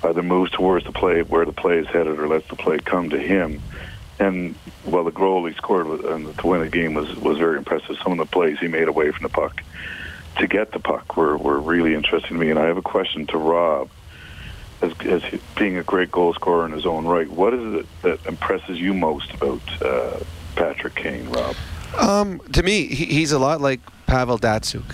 either moves towards the play where the play is headed, or lets the play come to him. And well, the goal he scored to win the game was was very impressive. Some of the plays he made away from the puck to get the puck were were really interesting to me. And I have a question to Rob. As, as being a great goal scorer in his own right, what is it that impresses you most about uh, Patrick Kane, Rob? Um, to me, he, he's a lot like Pavel Datsyuk,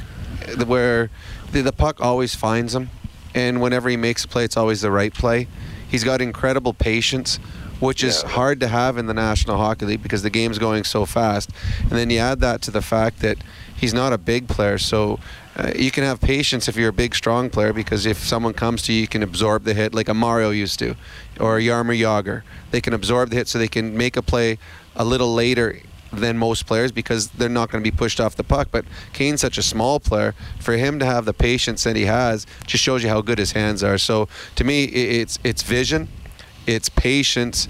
where the, the puck always finds him, and whenever he makes a play, it's always the right play. He's got incredible patience, which is yeah. hard to have in the National Hockey League because the game's going so fast. And then you add that to the fact that he's not a big player, so uh, you can have patience if you're a big, strong player because if someone comes to you, you can absorb the hit like a Mario used to, or a Jaromir Jagr. They can absorb the hit so they can make a play a little later than most players because they're not going to be pushed off the puck. But Kane's such a small player. For him to have the patience that he has just shows you how good his hands are. So to me, it's it's vision, it's patience,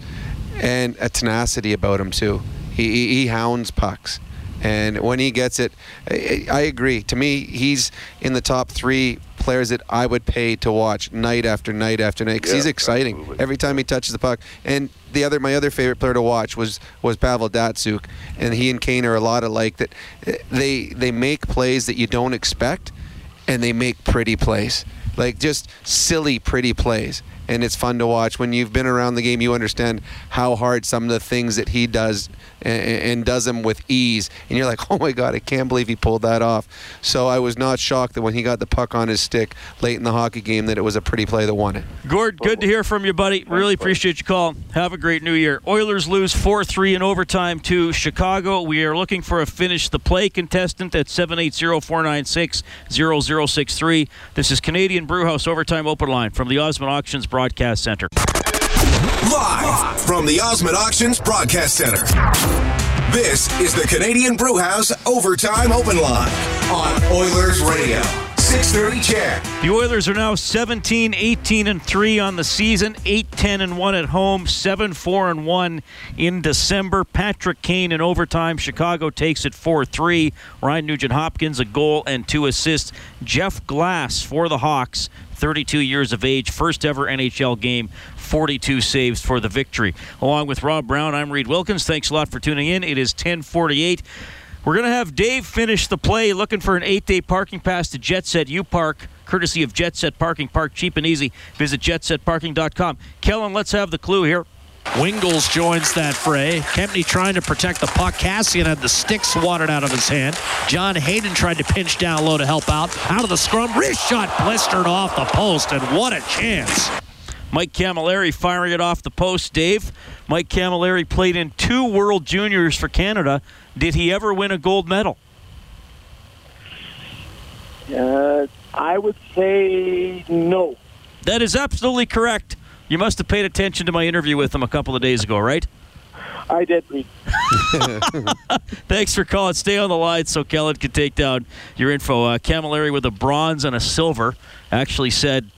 and a tenacity about him too. He, he hounds pucks. And when he gets it, I, I agree. To me, he's in the top three players that I would pay to watch night after night after night because yeah, he's exciting absolutely. every time he touches the puck. And the other, my other favorite player to watch was was Pavel Datsyuk, and he and Kane are a lot alike. That eh, they they make plays that you don't expect, and they make pretty plays. like just silly, pretty plays. And it's fun to watch. When you've been around the game, you understand how hard some of the things that he does and, and does them with ease. And you're like, oh my God, I can't believe he pulled that off. So I was not shocked that when he got the puck on his stick late in the hockey game, that it was a pretty play that won it. Gord, good to hear from you, buddy. Really appreciate your call. Have a great new year. Oilers lose 4 3 in overtime to Chicago. We are looking for a finish the play contestant at 780 496 0063. This is Canadian Brewhouse Overtime Open Line from the Osmond Auctions Broadcast Center. Live from the Osmond Auctions Broadcast Center. This is the Canadian Brewhouse Overtime Open Line on Oilers Radio. 630 CHED. The Oilers are now 17, 18, and 3 on the season, 8, 10, and 1 at home, 7, 4, and 1 in December. Patrick Kane in overtime. Chicago takes it 4 3. Ryan Nugent Hopkins, a goal and two assists. Jeff Glass for the Hawks, 32 years of age, first ever NHL game, 42 saves for the victory. Along with Rob Brown, I'm Reid Wilkins. Thanks a lot for tuning in. It is 1048. We're going to have Dave finish the play looking for an eight day parking pass to Jet Set U Park, courtesy of Jet Set Parking. Park cheap and easy. Visit jetsetparking.com. Kellen, let's have the clue here. Wingels joins that fray. Kempny trying to protect the puck. Kassian had the stick swatted out of his hand. John Hayden tried to pinch down low to help out. Out of the scrum, wrist shot blistered off the post, and what a chance. Mike Cammalleri firing it off the post. Dave, Mike Cammalleri played in two World Juniors for Canada. Did he ever win a gold medal? Uh, I would say no. That is absolutely correct. You must have paid attention to my interview with him a couple of days ago, right? I did. Thanks for calling. Stay on the line so Kellen can take down your info. Uh, Cammalleri with a bronze and a silver actually said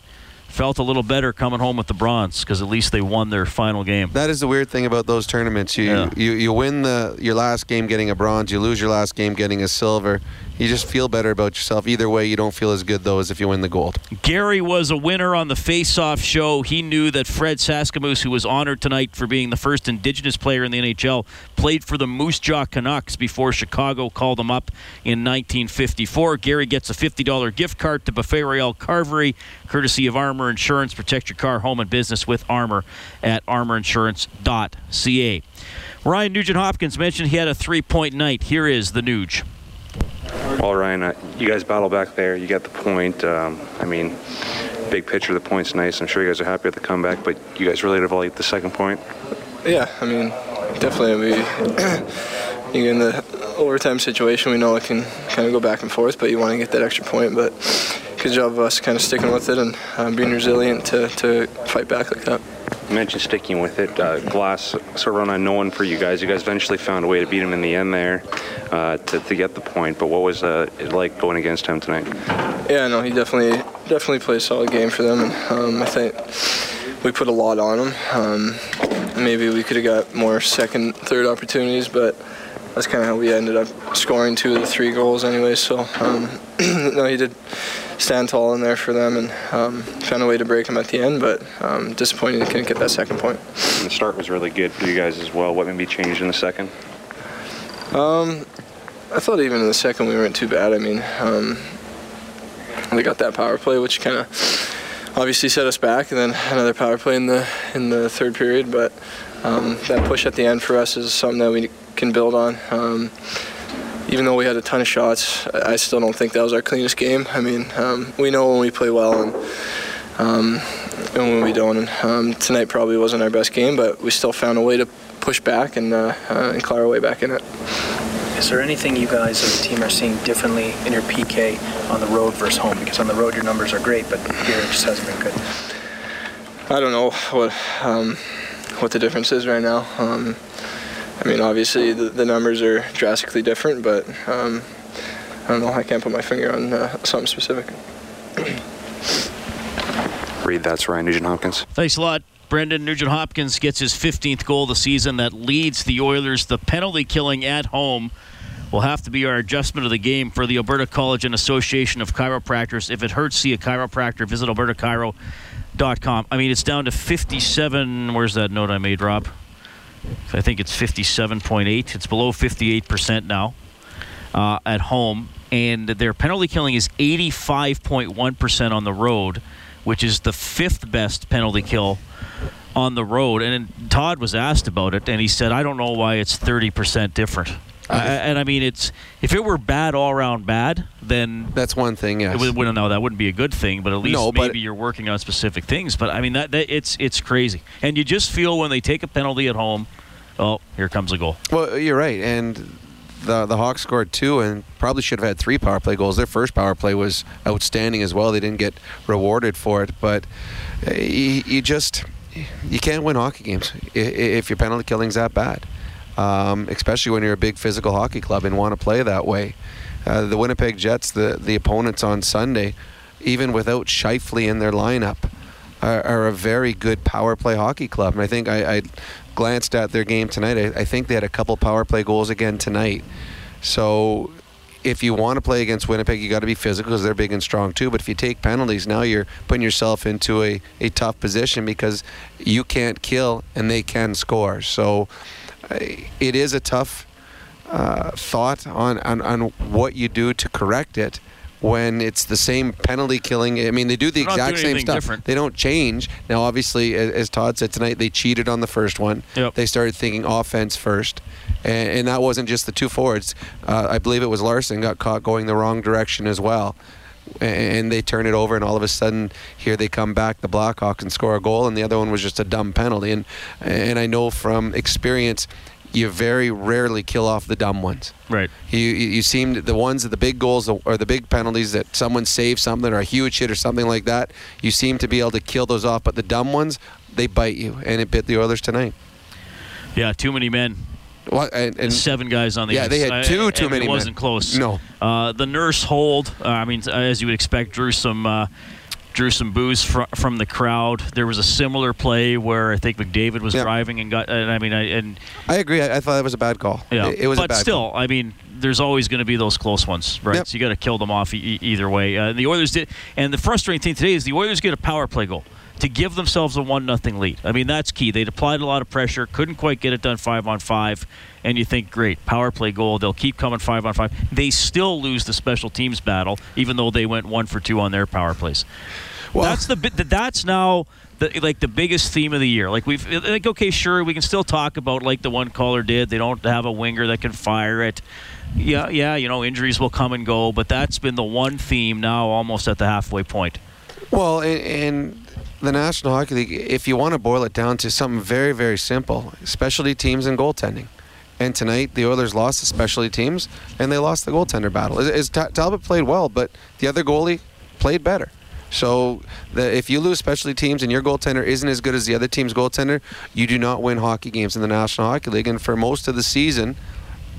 felt a little better coming home with the bronze because at least they won their final game. That is the weird thing about those tournaments. You Yeah. you, you win the your last game getting a bronze, you lose your last game getting a silver. You just feel better about yourself. Either way, you don't feel as good though as if you win the gold. Gary was a winner on the face-off show. He knew that Fred Sasakamoose, who was honored tonight for being the first Indigenous player in the NHL, played for the Moose Jaw Canucks before Chicago called him up in 1954. Gary gets a $50 gift card to Buffet Royale Carvery, courtesy of Armor Insurance. Protect your car, home, and business with Armor at armorinsurance.ca. Ryan Nugent Hopkins mentioned he had a three-point night. Here is the Nuge. Well, Ryan, uh, you guys battle back there. You got the point. Um, I mean, big picture, the point's nice. I'm sure you guys are happy with the comeback, but you guys really developed the second point. Yeah, I mean, definitely. We in the overtime situation, we know it can kind of go back and forth, but you want to get that extra point. But good job of us kind of sticking with it and um, being resilient to, to fight back like that. Mentioned sticking with it. Uh, Glass sort of run unknown for you guys. You guys eventually found a way to beat him in the end there uh, to, to get the point. But what was uh, it like going against him tonight? Yeah, no, he definitely definitely played a solid game for them, and um, I think we put a lot on him. Um, maybe we could have got more second, third opportunities, but that's kind of how we ended up scoring two of the three goals anyway. So um, no, he did stand tall in there for them and um, found a way to break them at the end, but um, disappointing he couldn't get that second point. And the start was really good for you guys as well. What maybe changed in the second? Um, I thought even in the second we weren't too bad. I mean, um, they got that power play, which kind of obviously set us back, and then another power play in the in the third period. But um, that push at the end for us is something that we can build on. Um, even though we had a ton of shots, I still don't think that was our cleanest game. I mean, um, we know when we play well and. Um, and when we don't, um, tonight probably wasn't our best game, but we still found a way to push back and, uh, uh, and claw our way back in it. Is there anything you guys as a team are seeing differently in your PK on the road versus home? Because on the road your numbers are great, but here it just hasn't been good. I don't know what um, what the difference is right now. I mean, obviously the, the numbers are drastically different, but um, I don't know. I can't put my finger on uh, something specific. Read that's Ryan Nugent Hopkins. Thanks a lot. Brendan Nugent Hopkins gets his 15th goal of the season that leads the Oilers. The penalty killing at home will have to be our adjustment of the game for the Alberta College and Association of Chiropractors. If it hurts, see a chiropractor. Visit albertachiro.com. I mean, it's down to 57. Where's that note I made, Rob? I think it's 57.8. It's below 58% now uh, at home. and their penalty killing is 85.1% on the road, which is the fifth best penalty kill on the road. And Todd was asked about it, and he said, "I don't know why it's 30% different." Uh, and I mean, it's if it were bad all around bad, then that's one thing. Yes. It would, well, no, that wouldn't be a good thing. But at least No, maybe you're working on specific things. But I mean, that, that it's it's crazy, and you just feel when they take a penalty at home, oh, here comes a goal. Well, you're right, and the the Hawks scored two, and probably should have had three power play goals. Their first power play was outstanding as well. They didn't get rewarded for it, but uh, you, you just you can't win hockey games if your penalty killing's that bad. Um, especially when you're a big physical hockey club and want to play that way. Uh, the Winnipeg Jets, the the opponents on Sunday, even without Scheifele in their lineup, are, are a very good power play hockey club. And I think I, I glanced at their game tonight. I, I think they had a couple power play goals again tonight. So if you want to play against Winnipeg, you got to be physical because they're big and strong too. But if you take penalties, now you're putting yourself into a, a tough position because you can't kill and they can score. So it is a tough uh, thought on, on, on what you do to correct it when it's the same penalty killing. I mean, they do the They're exact same stuff. different. They don't change. Now, obviously, as, as Todd said tonight, they cheated on the first one. Yep. They started thinking offense first. And, and that wasn't just the two forwards. Uh, I believe it was Larsson got caught going the wrong direction as well. And they turn it over, and all of a sudden, here they come back, the Blackhawks, and score a goal, and the other one was just a dumb penalty. And and I know from experience, you very rarely kill off the dumb ones. Right. You you, you seem the ones that the big goals or the big penalties that someone saves something or a huge hit or something like that. You seem to be able to kill those off, but the dumb ones they bite you, and it bit the Oilers tonight. Yeah, too many men. Well, and, and seven guys on the Yeah, ice. they had I- two and too many It wasn't men. close. No. Uh, the nurse hold. Uh, I mean, as you would expect, drew some uh, drew some booze fr- from the crowd. There was a similar play where I think McDavid was driving and got. And I mean, I, and I agree. I, I thought that was a bad call. yeah, it, it was but a bad still, call. I mean, there's always going to be those close ones, right? Yep. So you got to kill them off e- e- either way. Uh, the Oilers did, and the frustrating thing today is the Oilers get a power play goal to give themselves a one nothing lead. I mean, that's key. They'd applied a lot of pressure, couldn't quite get it done five on five, and you think, great, power play goal. They'll keep coming five on five. They still lose the special teams battle, even though they went one for two on their power plays. Well, that's the bit. That's now. The, like the biggest theme of the year. Like we've like okay, sure, we can still talk about like the one caller did. They don't have a winger that can fire it. Yeah, yeah, you know, injuries will come and go, but that's been the one theme now almost at the halfway point. Well, in, in the National Hockey League, if you want to boil it down to something very, very simple, specialty teams and goaltending. And tonight, the Oilers lost the specialty teams, and they lost the goaltender battle. Is, Talbot played well, but the other goalie played better. So the, if you lose specialty teams and your goaltender isn't as good as the other team's goaltender, you do not win hockey games in the National Hockey League. And for most of the season,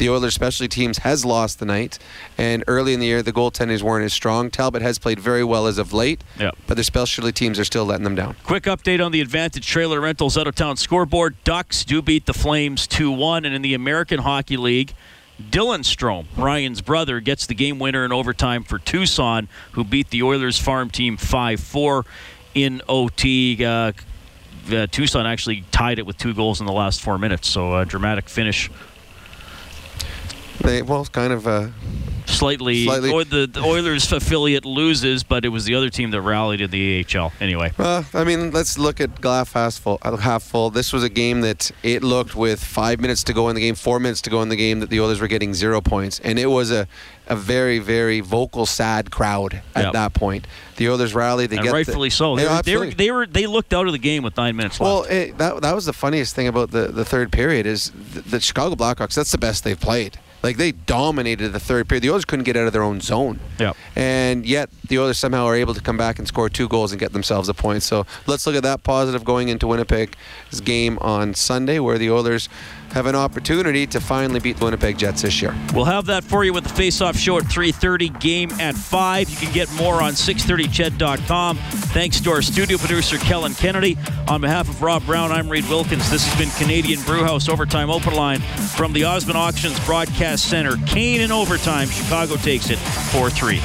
the Oilers specialty teams has lost the night, and early in the year the goaltenders weren't as strong. Talbot has played very well as of late, Yep. but their specialty teams are still letting them down. Quick update on the Advantage Trailer Rentals out of town scoreboard. Ducks do beat the Flames 2 1. And in the American Hockey League, Dylan Strome, Ryan's brother, gets the game winner in overtime for Tucson, who beat the Oilers farm team 5 4 in OT. Uh, uh, Tucson actually tied it with two goals in the last four minutes, so a dramatic finish. They well, kind of uh, Slightly, Slightly- Or the, the Oilers affiliate loses, but it was the other team that rallied in the AHL. Anyway, Uh, I mean, let's look at glass half full, uh, half full. This was a game that it looked with five minutes to go in the game, four minutes to go in the game, that the Oilers were getting zero points, and it was a, a very, very vocal, sad crowd at Yep. that point. The Oilers rallied. They and get the- rightfully so. They, Yeah, were, they, were, they were they looked out of the game with nine minutes left. Well, that that was the funniest thing about the, the third period is the, the Chicago Blackhawks. That's the best they've played. Like they dominated the third period. The Oilers couldn't get out of their own zone. Yep. And yet the Oilers somehow are able to come back and score two goals and get themselves a point. So let's look at that positive going into Winnipeg's game on Sunday, where the Oilers have an opportunity to finally beat the Winnipeg Jets this year. We'll have that for you with the face-off show at 3.30, game at 5. You can get more on 630ched.com. Thanks to our studio producer, Kellen Kennedy. On behalf of Rob Brown, I'm Reid Wilkins. This has been Canadian Brewhouse Overtime Open Line from the Osmond Auctions Broadcast Center. Kane in overtime. Chicago takes it 4-3.